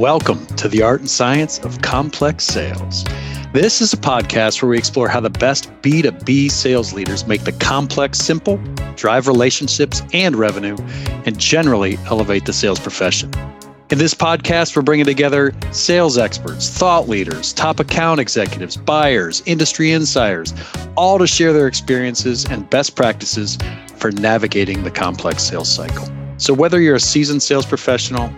Welcome to the art and science of complex sales. This is a podcast where we explore how the best B2B sales leaders make the complex simple, drive relationships and revenue, and generally elevate the sales profession. In this podcast, we're bringing together sales experts, thought leaders, top account executives, buyers, industry insiders, all to share their experiences and best practices for navigating the complex sales cycle. So, whether you're a seasoned sales professional,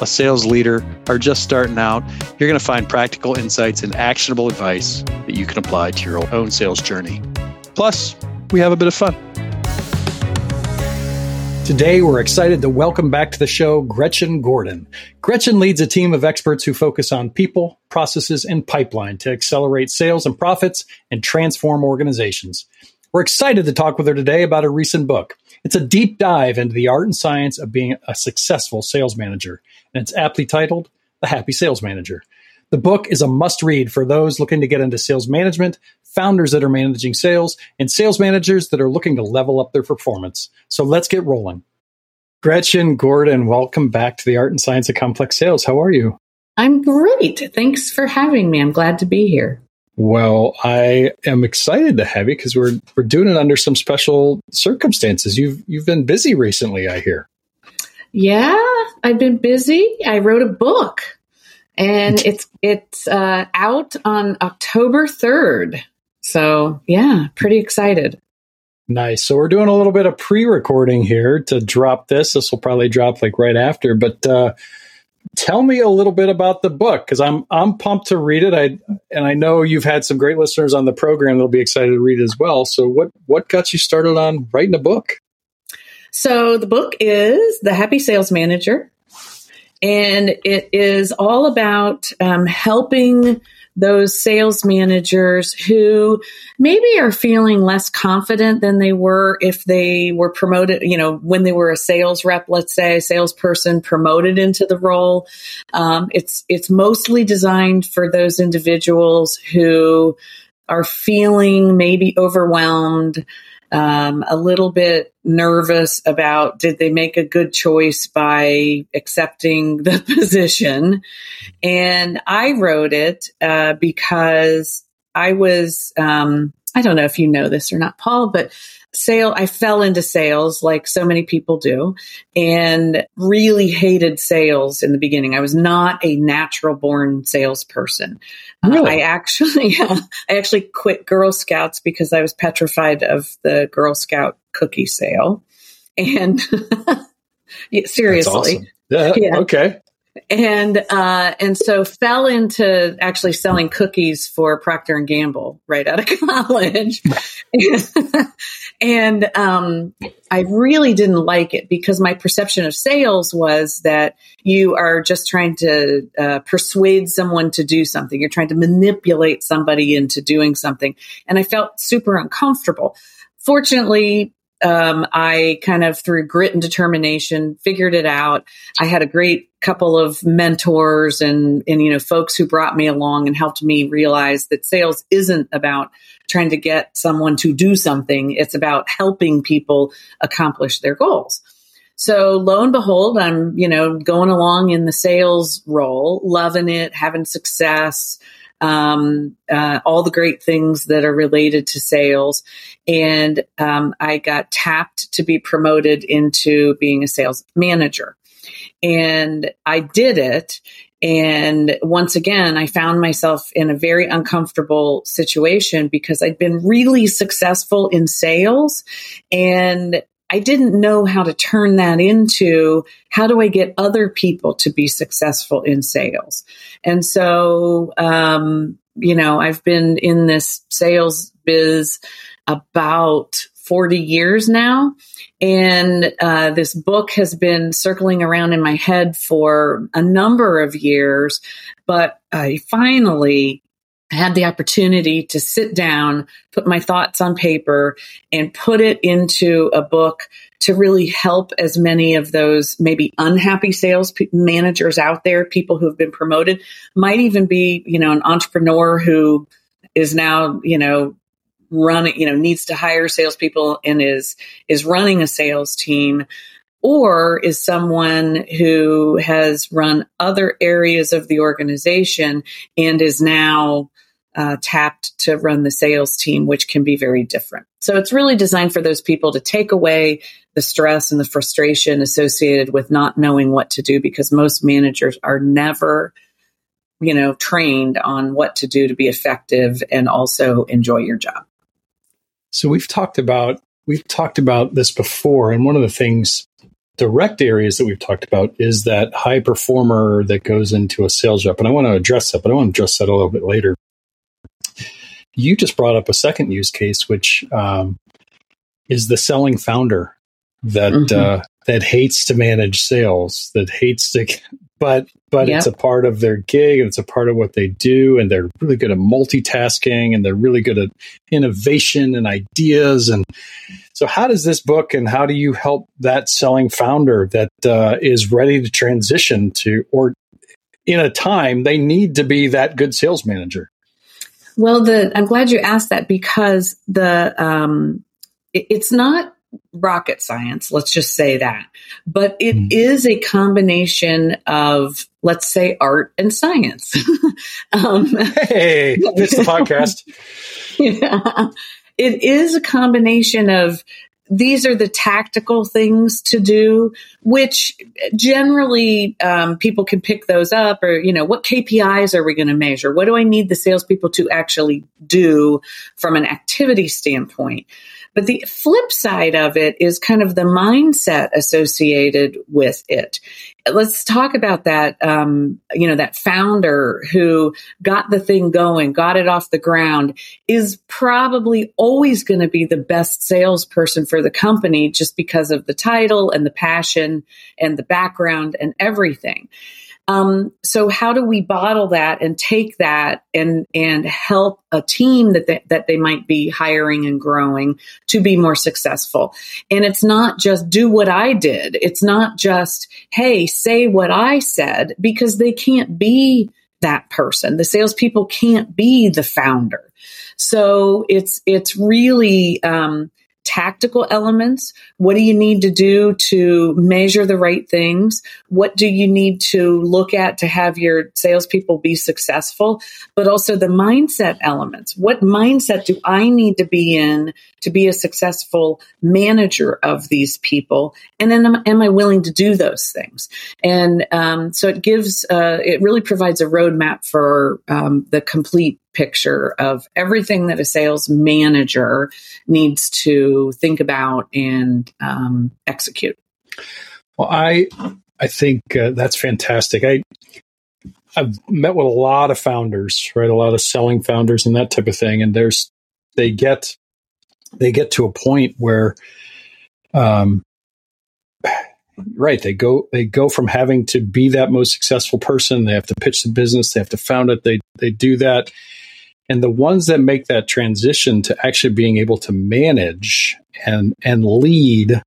a sales leader, or just starting out, you're going to find practical insights and actionable advice that you can apply to your own sales journey. Plus, we have a bit of fun. Today, we're excited to welcome back to the show Gretchen Gordon. Gretchen leads a team of experts who focus on people, processes, and pipeline to accelerate sales and profits and transform organizations. We're excited to talk with her today about her recent book. It's a deep dive into the art and science of being a successful sales manager, and it's aptly titled The Happy Sales Manager. The book is a must read for those looking to get into sales management, founders that are managing sales, and sales managers that are looking to level up their performance. So let's get rolling. Gretchen Gordon, welcome back to the Art and Science of Complex Sales. How are you? I'm great. Thanks for having me. I'm glad to be here. Well, I am excited to have you because we're we're doing it under some special circumstances. You've you've been busy recently, I hear. Yeah, I've been busy. I wrote a book, and it's it's uh, out on October third. So yeah, pretty excited. Nice. So we're doing a little bit of pre-recording here to drop this. This will probably drop like right after, but. Uh, tell me a little bit about the book because I'm I'm pumped to read it. I and I know you've had some great listeners on the program that'll be excited to read it as well. So what what got you started on writing a book? So the book is The Happy Sales Manager, and it is all about um, helping those sales managers who maybe are feeling less confident than they were if they were promoted, you know, when they were a sales rep, let's say, salesperson promoted into the role. Um, it's, it's mostly designed for those individuals who are feeling maybe overwhelmed, um, a little bit nervous about did they make a good choice by accepting the position. And I wrote it uh, because I was, um, I don't know if you know this or not, Paul, but sale, I fell into sales like so many people do and really hated sales in the beginning. I was not a natural born salesperson. Uh, really? Uh, I actually, I actually quit Girl Scouts because I was petrified of the Girl Scout cookie sale. And seriously. Awesome. Yeah, yeah. Okay and uh, and so fell into actually selling cookies for Procter and Gamble right out of college, and um, I really didn't like it because my perception of sales was that you are just trying to uh, persuade someone to do something. You're trying to manipulate somebody into doing something, and I felt super uncomfortable. Fortunately, um, I kind of through grit and determination figured it out. I had a great couple of mentors and, and, you know, folks who brought me along and helped me realize that sales isn't about trying to get someone to do something. It's about helping people accomplish their goals. So lo and behold, I'm, you know, going along in the sales role, loving it, having success, um, uh, all the great things that are related to sales. And um, I got tapped to be promoted into being a sales manager. And I did it. And once again, I found myself in a very uncomfortable situation because I'd been really successful in sales and I didn't know how to turn that into how do I get other people to be successful in sales? And so, um, you know, I've been in this sales biz about 40 years now. And uh, this book has been circling around in my head for a number of years, but I finally I had the opportunity to sit down, put my thoughts on paper, and put it into a book to really help as many of those maybe unhappy sales managers out there, people who have been promoted, might even be, you know, an entrepreneur who is now, you know, running, you know, needs to hire salespeople and is is running a sales team or is someone who has run other areas of the organization and is now uh, tapped to run the sales team, which can be very different. So it's really designed for those people to take away the stress and the frustration associated with not knowing what to do because most managers are never you know trained on what to do to be effective and also enjoy your job so we've talked about we've talked about this before and one of the things direct areas that we've talked about is that high performer that goes into a sales rep and i want to address that but i want to address that a little bit later you just brought up a second use case, which um, is the selling founder that mm-hmm. uh, that hates to manage sales, that hates to, but but yep. it's a part of their gig and it's a part of what they do, and they're really good at multitasking and they're really good at innovation and ideas. And so, how does this book and how do you help that selling founder that uh, is ready to transition to or in a time they need to be that good sales manager? Well, the I'm glad you asked that because the um, it, it's not rocket science. Let's just say that, but it mm. is a combination of let's say art and science. um, hey, it's the podcast. yeah, it is a combination of these are the tactical things to do, which generally um, people can pick those up or, you know, what KPIs are we going to measure? What do I need the salespeople to actually do from an activity standpoint? But the flip side of it is kind of the mindset associated with it. Let's talk about that. Um, you know, that founder who got the thing going, got it off the ground, is probably always going to be the best salesperson for the company just because of the title and the passion and the background and everything. Um, so how do we bottle that and take that and and help a team that they, that they might be hiring and growing to be more successful? And it's not just do what I did. It's not just hey say what I said because they can't be that person. The salespeople can't be the founder. So it's it's really um, tactical elements. What do you need to do to measure the right things? What do you need to look at to have your salespeople be successful? But also the mindset elements. What mindset do I need to be in to be a successful manager of these people? And then am, I willing to do those things? And um, so it gives, uh, it really provides a roadmap for um, the complete picture of everything that a sales manager needs to think about and um, execute. Well, I I think uh, that's fantastic. I I've met with a lot of founders, right? A lot of selling founders and that type of thing, and there's they get they get to a point where um right they go they go from having to be that most successful person they have to pitch the business they have to found it they they do that and the ones that make that transition to actually being able to manage and and lead,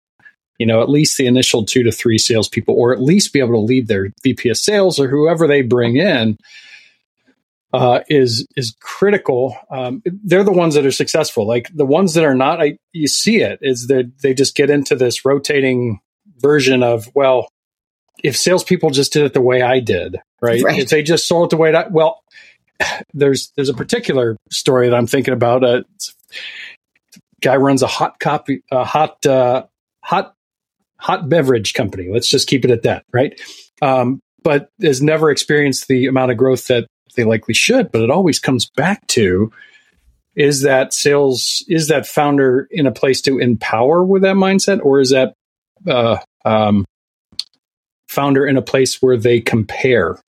you know, at least the initial two to three salespeople, or at least be able to lead their VP of sales or whoever they bring in, uh, is is critical. Um, they're the ones that are successful. Like the ones that are not, I, you see it is that they just get into this rotating version of well, if salespeople just did it the way I did, right? right. If they just sold it the way that well, there's there's a particular story that I'm thinking about. A uh, guy runs a hot copy, a hot uh, hot hot beverage company. Let's just keep it at that, right? Um, but has never experienced the amount of growth that they likely should. But it always comes back to is that sales is that founder in a place to empower with that mindset, or is that uh, um, founder in a place where they compare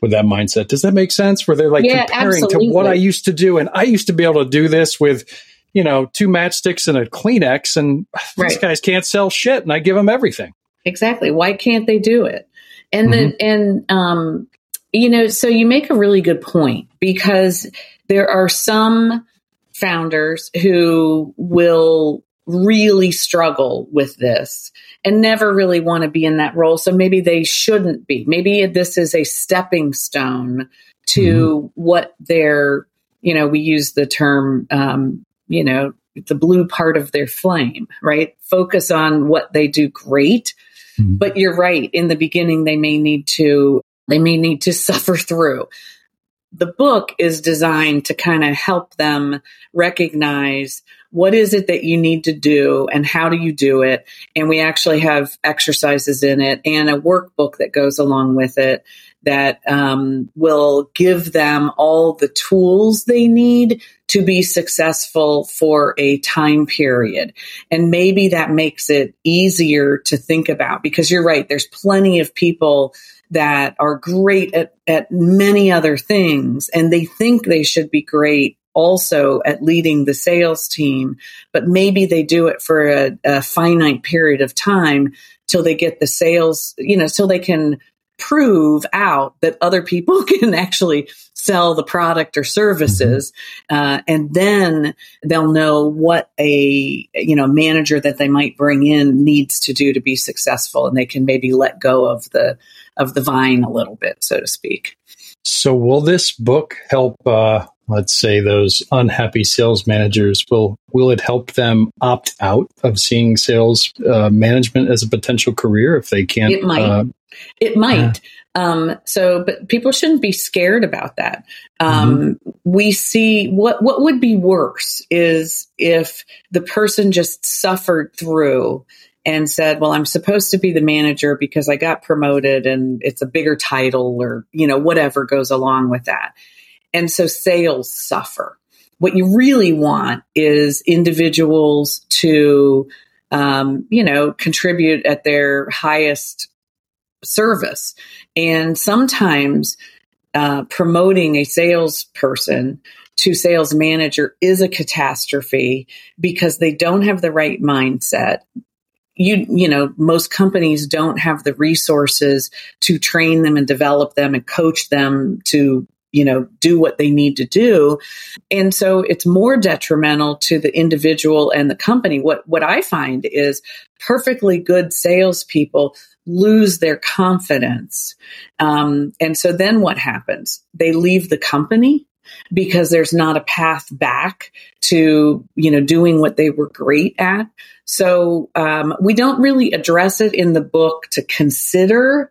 with that mindset. Does that make sense? Where they're like yeah, comparing absolutely. to what I used to do, and I used to be able to do this with, you know, two matchsticks and a Kleenex, and right. these guys can't sell shit, and I give them everything. Exactly. Why can't they do it? And mm-hmm. the and um, you know, so you make a really good point because there are some founders who will really struggle with this and never really want to be in that role. So maybe they shouldn't be. Maybe this is a stepping stone to mm-hmm. what they're, you know, we use the term, um, you know, the blue part of their flame, right? Focus on what they do great Mm-hmm. But you're right. In the beginning, they may need to, they may need to suffer through. The book is designed to kind of help them recognize what is it that you need to do and how do you do it? And we actually have exercises in it and a workbook that goes along with it that um, will give them all the tools they need to be successful for a time period. And maybe that makes it easier to think about because you're right, there's plenty of people that are great at, at many other things and they think they should be great also at leading the sales team, but maybe they do it for a, a finite period of time till they get the sales, you know, till they can prove out that other people can actually sell the product or services mm-hmm. uh, and then they'll know what a you know manager that they might bring in needs to do to be successful and they can maybe let go of the of the vine a little bit so to speak so will this book help uh, let's say those unhappy sales managers will will it help them opt out of seeing sales uh, management as a potential career if they can't it might uh, it might um, so but people shouldn't be scared about that um, mm-hmm. we see what what would be worse is if the person just suffered through and said, well, I'm supposed to be the manager because I got promoted and it's a bigger title or, you know, whatever goes along with that. And so sales suffer. What you really want is individuals to, um, you know, contribute at their highest service. And sometimes uh, promoting a salesperson to sales manager is a catastrophe because they don't have the right mindset you you know most companies don't have the resources to train them and develop them and coach them to you know, do what they need to do. And so it's more detrimental to the individual and the company. What, what I find is perfectly good salespeople lose their confidence. Um, and so then what happens? They leave the company because there's not a path back to you know doing what they were great at so um, we don't really address it in the book to consider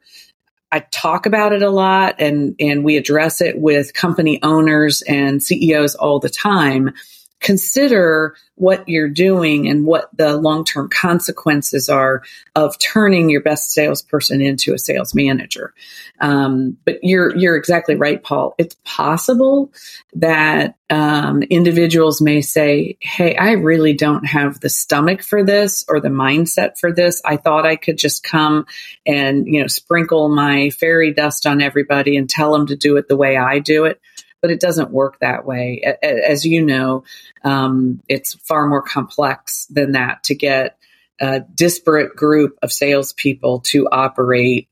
I talk about it a lot and, and we address it with company owners and CEOs all the time. Consider what you're doing and what the long term consequences are of turning your best salesperson into a sales manager. Um, but you're you're exactly right, Paul. It's possible that um, individuals may say, "Hey, I really don't have the stomach for this or the mindset for this. I thought I could just come and you know sprinkle my fairy dust on everybody and tell them to do it the way I do it." But it doesn't work that way. As you know, um, it's far more complex than that to get a disparate group of salespeople to operate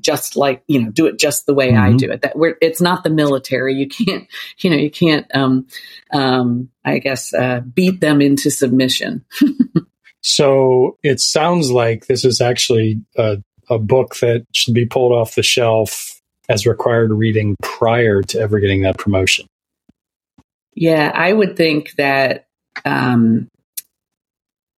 just like you know do it just the way mm-hmm. I do it. That we're, it's not the military. You can't you know you can't um, um, I guess uh, beat them into submission. so it sounds like this is actually a, a book that should be pulled off the shelf as required reading prior to ever getting that promotion? Yeah, I would think that um,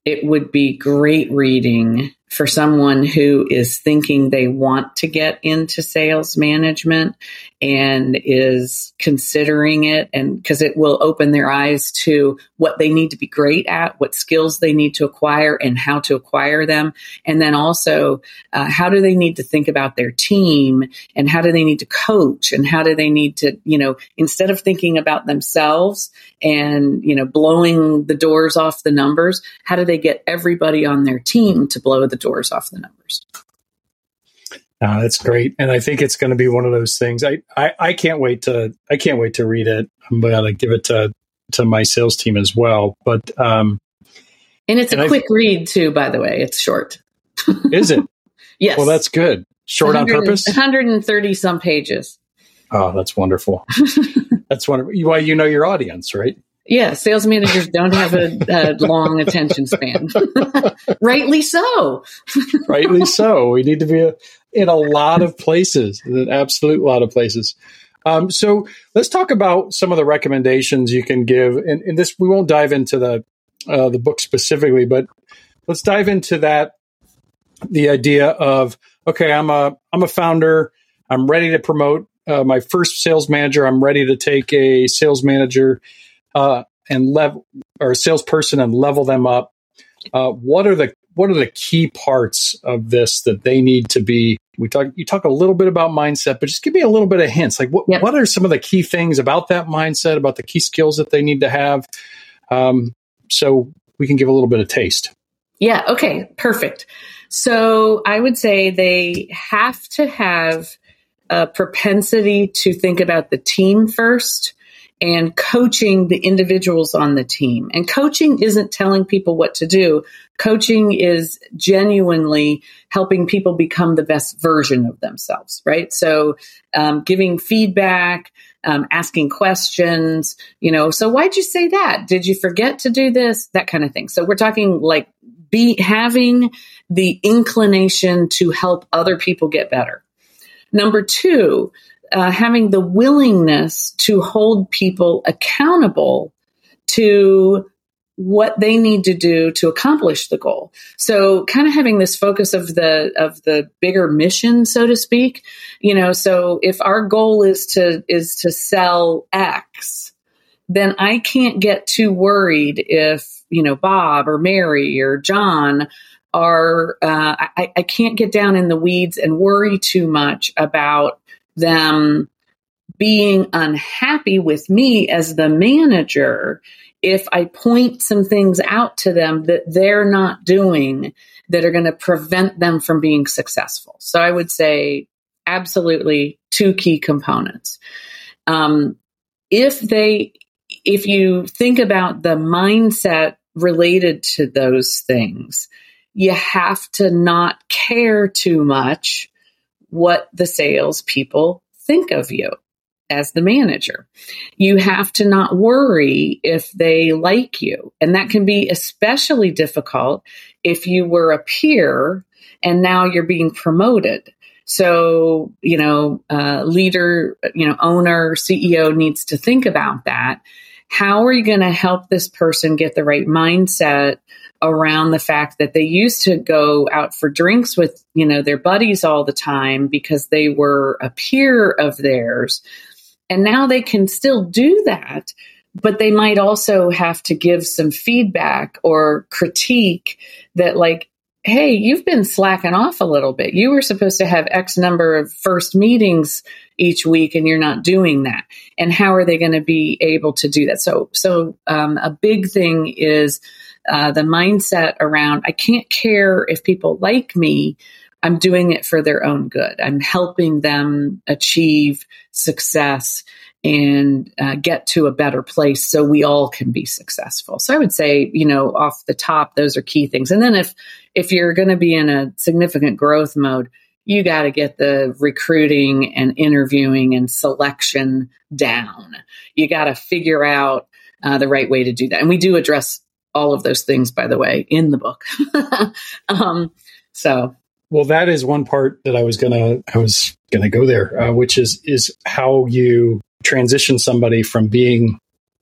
it would be great reading for someone who is thinking they want to get into sales management and is considering it and because it will open their eyes to what they need to be great at what skills they need to acquire and how to acquire them. And then also uh, how do they need to think about their team and how do they need to coach and how do they need to you know instead of thinking about themselves and you know blowing the doors off the numbers how do they get everybody on their team to blow the doors off the numbers uh, that's great, and I think it's going to be one of those things. I, I, I can't wait to I can't wait to read it. I'm going to give it to to my sales team as well. But um, and it's a and quick read too. By the way, it's short. is it? yes. Well, that's good. Short on purpose. 130 some pages. Oh, that's wonderful. that's wonderful. Why you know your audience, right? Yeah, sales managers don't have a, a long attention span. Rightly so. Rightly so. We need to be a, in a lot of places, an absolute lot of places. Um, so let's talk about some of the recommendations you can give. And, and this, we won't dive into the uh, the book specifically, but let's dive into that the idea of okay, I'm a I'm a founder. I'm ready to promote uh, my first sales manager. I'm ready to take a sales manager uh, and level or salesperson and level them up. Uh, what are the what are the key parts of this that they need to be? We talk you talk a little bit about mindset, but just give me a little bit of hints. Like what yep. what are some of the key things about that mindset, about the key skills that they need to have, um, so we can give a little bit of taste. Yeah. Okay. Perfect. So I would say they have to have a propensity to think about the team first and coaching the individuals on the team. And coaching isn't telling people what to do. Coaching is genuinely helping people become the best version of themselves, right? So, um, giving feedback, um, asking questions, you know, so why'd you say that? Did you forget to do this? That kind of thing. So we're talking like be having the inclination to help other people get better. Number two, uh, having the willingness to hold people accountable to what they need to do to accomplish the goal. So kind of having this focus of the of the bigger mission so to speak, you know, so if our goal is to is to sell X, then I can't get too worried if, you know, Bob or Mary or John are uh, I, I can't get down in the weeds and worry too much about them being unhappy with me as the manager if I point some things out to them that they're not doing that are going to prevent them from being successful. So I would say absolutely two key components. Um, if they, if you think about the mindset related to those things, you have to not care too much what the salespeople think of you as the manager. You have to not worry if they like you. And that can be especially difficult if you were a peer and now you're being promoted. So, you know, uh, leader, you know, owner, CEO needs to think about that. How are you going to help this person get the right mindset around the fact that they used to go out for drinks with, you know, their buddies all the time because they were a peer of theirs. And now they can still do that, but they might also have to give some feedback or critique that like, Hey, you've been slacking off a little bit. You were supposed to have X number of first meetings each week and you're not doing that. And how are they going to be able to do that? So, so, um, a big thing is, uh, the mindset around I can't care if people like me. I'm doing it for their own good. I'm helping them achieve success and uh, get to a better place so we all can be successful. So I would say, you know, off the top, those are key things. And then if if you're going to be in a significant growth mode, you got to get the recruiting and interviewing and selection down. You got to figure out uh, the right way to do that. And we do address all of those things, by the way, in the book. um, so, well, that is one part that I was gonna I was gonna go there, uh, which is is how you transition somebody from being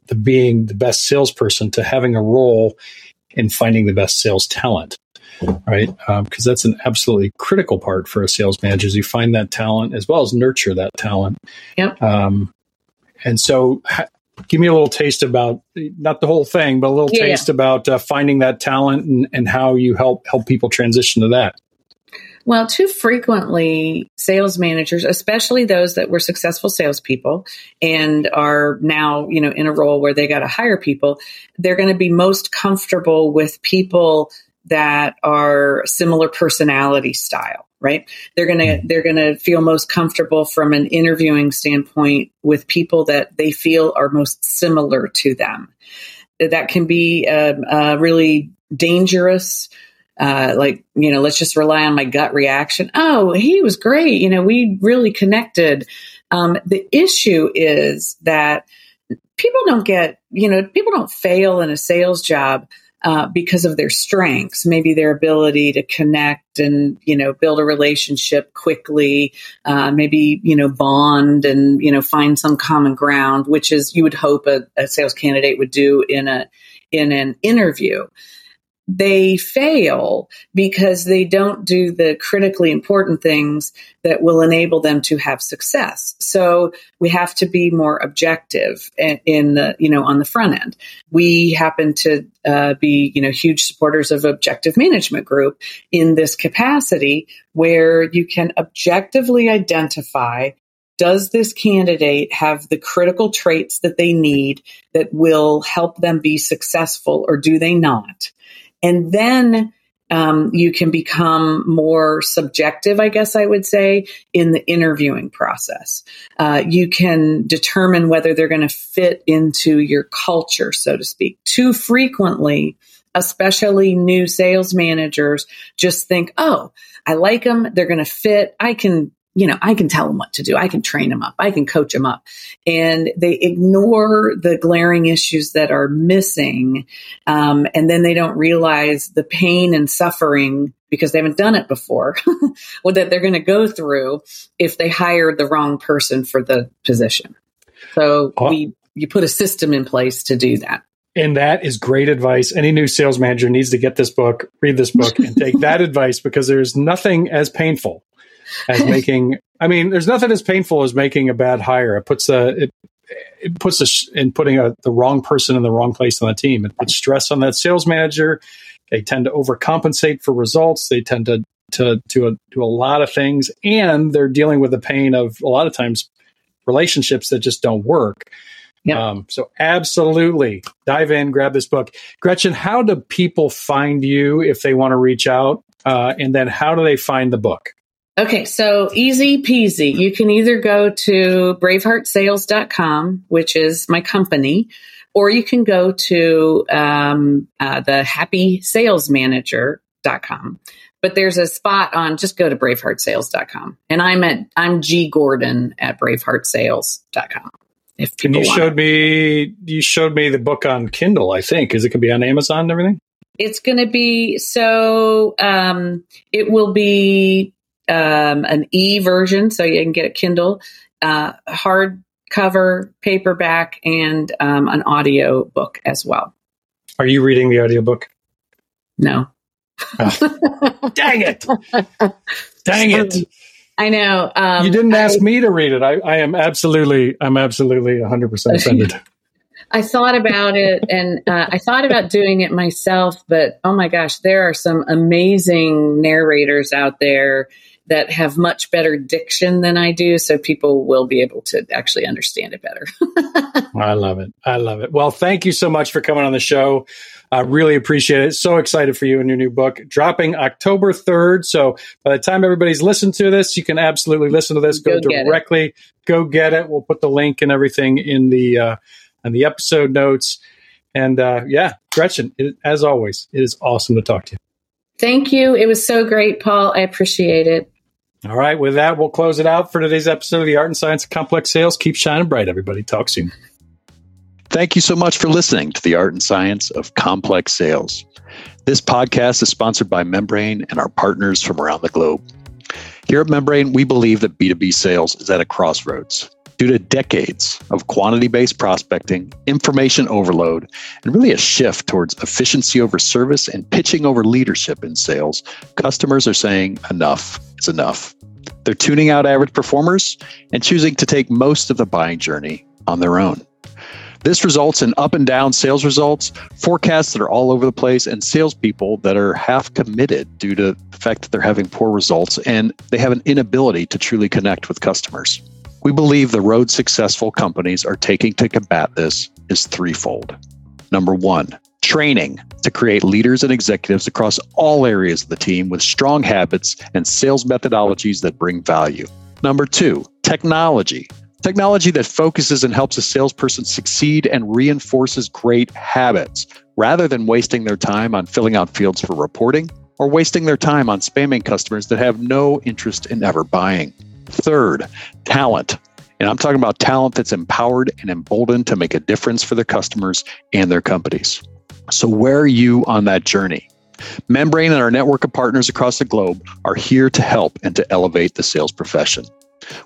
the being the best salesperson to having a role in finding the best sales talent right because um, that's an absolutely critical part for a sales manager is you find that talent as well as nurture that talent yep. Um, and so give me a little taste about not the whole thing, but a little yeah, taste yeah. about uh, finding that talent and, and how you help help people transition to that. Well, too frequently, sales managers, especially those that were successful salespeople and are now, you know, in a role where they got to hire people, they're going to be most comfortable with people that are similar personality style right? They're going to mm-hmm. they're going to feel most comfortable from an interviewing standpoint with people that they feel are most similar to them. That can be a, a really dangerous uh, like you know let's just rely on my gut reaction. Oh he was great. You know we really connected. Um, the issue is that people don't get you know people don't fail in a sales job uh, because of their strengths, maybe their ability to connect and you know build a relationship quickly, uh, maybe you know bond and you know find some common ground, which is you would hope a, a sales candidate would do in a in an interview. They fail because they don't do the critically important things that will enable them to have success. So we have to be more objective in the, you know, on the front end. We happen to uh, be, you know, huge supporters of objective management group in this capacity where you can objectively identify does this candidate have the critical traits that they need that will help them be successful or do they not? And then um, you can become more subjective, I guess I would say, in the interviewing process. Uh, you can determine whether they're going to fit into your culture, so to speak. Too frequently, especially new sales managers just think, oh, I like them. They're going to fit. I can you know, I can tell them what to do. I can train them up. I can coach them up. And they ignore the glaring issues that are missing. Um, and then they don't realize the pain and suffering because they haven't done it before or that they're going to go through if they hire the wrong person for the position. So oh. we, you put a system in place to do that. And that is great advice. Any new sales manager needs to get this book, read this book, and take that advice because there's nothing as painful as making. I mean, there's nothing as painful as making a bad hire. It puts a it it puts us in putting a, the wrong person in the wrong place on the team. It puts stress on that sales manager. They tend to overcompensate for results. They tend to to to a, to a lot of things, and they're dealing with the pain of a lot of times relationships that just don't work. Yeah. Um, so absolutely dive in, grab this book. Gretchen, how do people find you if they want to reach out? Uh, and then how do they find the book? Okay, so easy peasy. You can either go to braveheartsales.com, which is my company, or you can go to um, uh, the happysalesmanager.com. But there's a spot on just go to braveheartsales.com. And I'm at I'm G Gordon at braveheartsales.com. If and you showed it. me you showed me the book on Kindle, I think. Is it gonna be on Amazon and everything? It's going to be so um, it will be um, an e version, so you can get a Kindle, uh, hardcover, paperback, and um, an audio book as well. Are you reading the audiobook? No. Oh. Dang it! Dang it! I know. Um, you didn't ask I, me to read it. I, I am absolutely, I'm absolutely 100% offended. I thought about it and uh, I thought about doing it myself, but oh my gosh, there are some amazing narrators out there that have much better diction than I do, so people will be able to actually understand it better. I love it. I love it. Well, thank you so much for coming on the show. I really appreciate it. So excited for you and your new book dropping October 3rd. So by the time everybody's listened to this, you can absolutely listen to this. Go, go directly, go get it. We'll put the link and everything in the uh, in the episode notes. And uh, yeah, Gretchen, it, as always, it is awesome to talk to you. Thank you. It was so great, Paul. I appreciate it. All right. With that, we'll close it out for today's episode of the Art and Science of Complex Sales. Keep shining bright, everybody. Talk soon. Thank you so much for listening to the Art and Science of Complex Sales. This podcast is sponsored by Membrain and our partners from around the globe. Here at Membrain, we believe that B2B sales is at a crossroads. Due to decades of quantity based prospecting, information overload, and really a shift towards efficiency over service and pitching over leadership in sales, customers are saying enough is enough. They're tuning out average performers and choosing to take most of the buying journey on their own. This results in up and down sales results, forecasts that are all over the place, and salespeople that are half committed due to the fact that they're having poor results and they have an inability to truly connect with customers. We believe the road successful companies are taking to combat this is threefold. Number one, training to create leaders and executives across all areas of the team with strong habits and sales methodologies that bring value. Number two, technology. Technology that focuses and helps a salesperson succeed and reinforces great habits rather than wasting their time on filling out fields for reporting or wasting their time on spamming customers that have no interest in ever buying. Third, talent. And I'm talking about talent that's empowered and emboldened to make a difference for their customers and their companies. So, where are you on that journey? Membrain and our network of partners across the globe are here to help and to elevate the sales profession.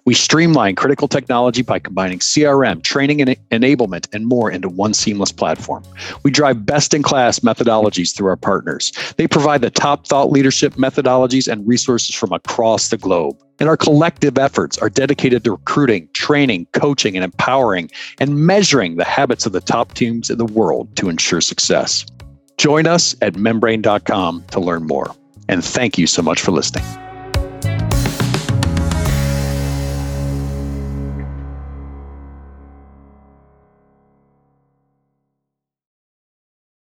We streamline critical technology by combining CRM, training and enablement, and more into one seamless platform. We drive best in class methodologies through our partners. They provide the top thought leadership methodologies and resources from across the globe. And our collective efforts are dedicated to recruiting, training, coaching, and empowering, and measuring the habits of the top teams in the world to ensure success. Join us at membrain.com to learn more. And thank you so much for listening.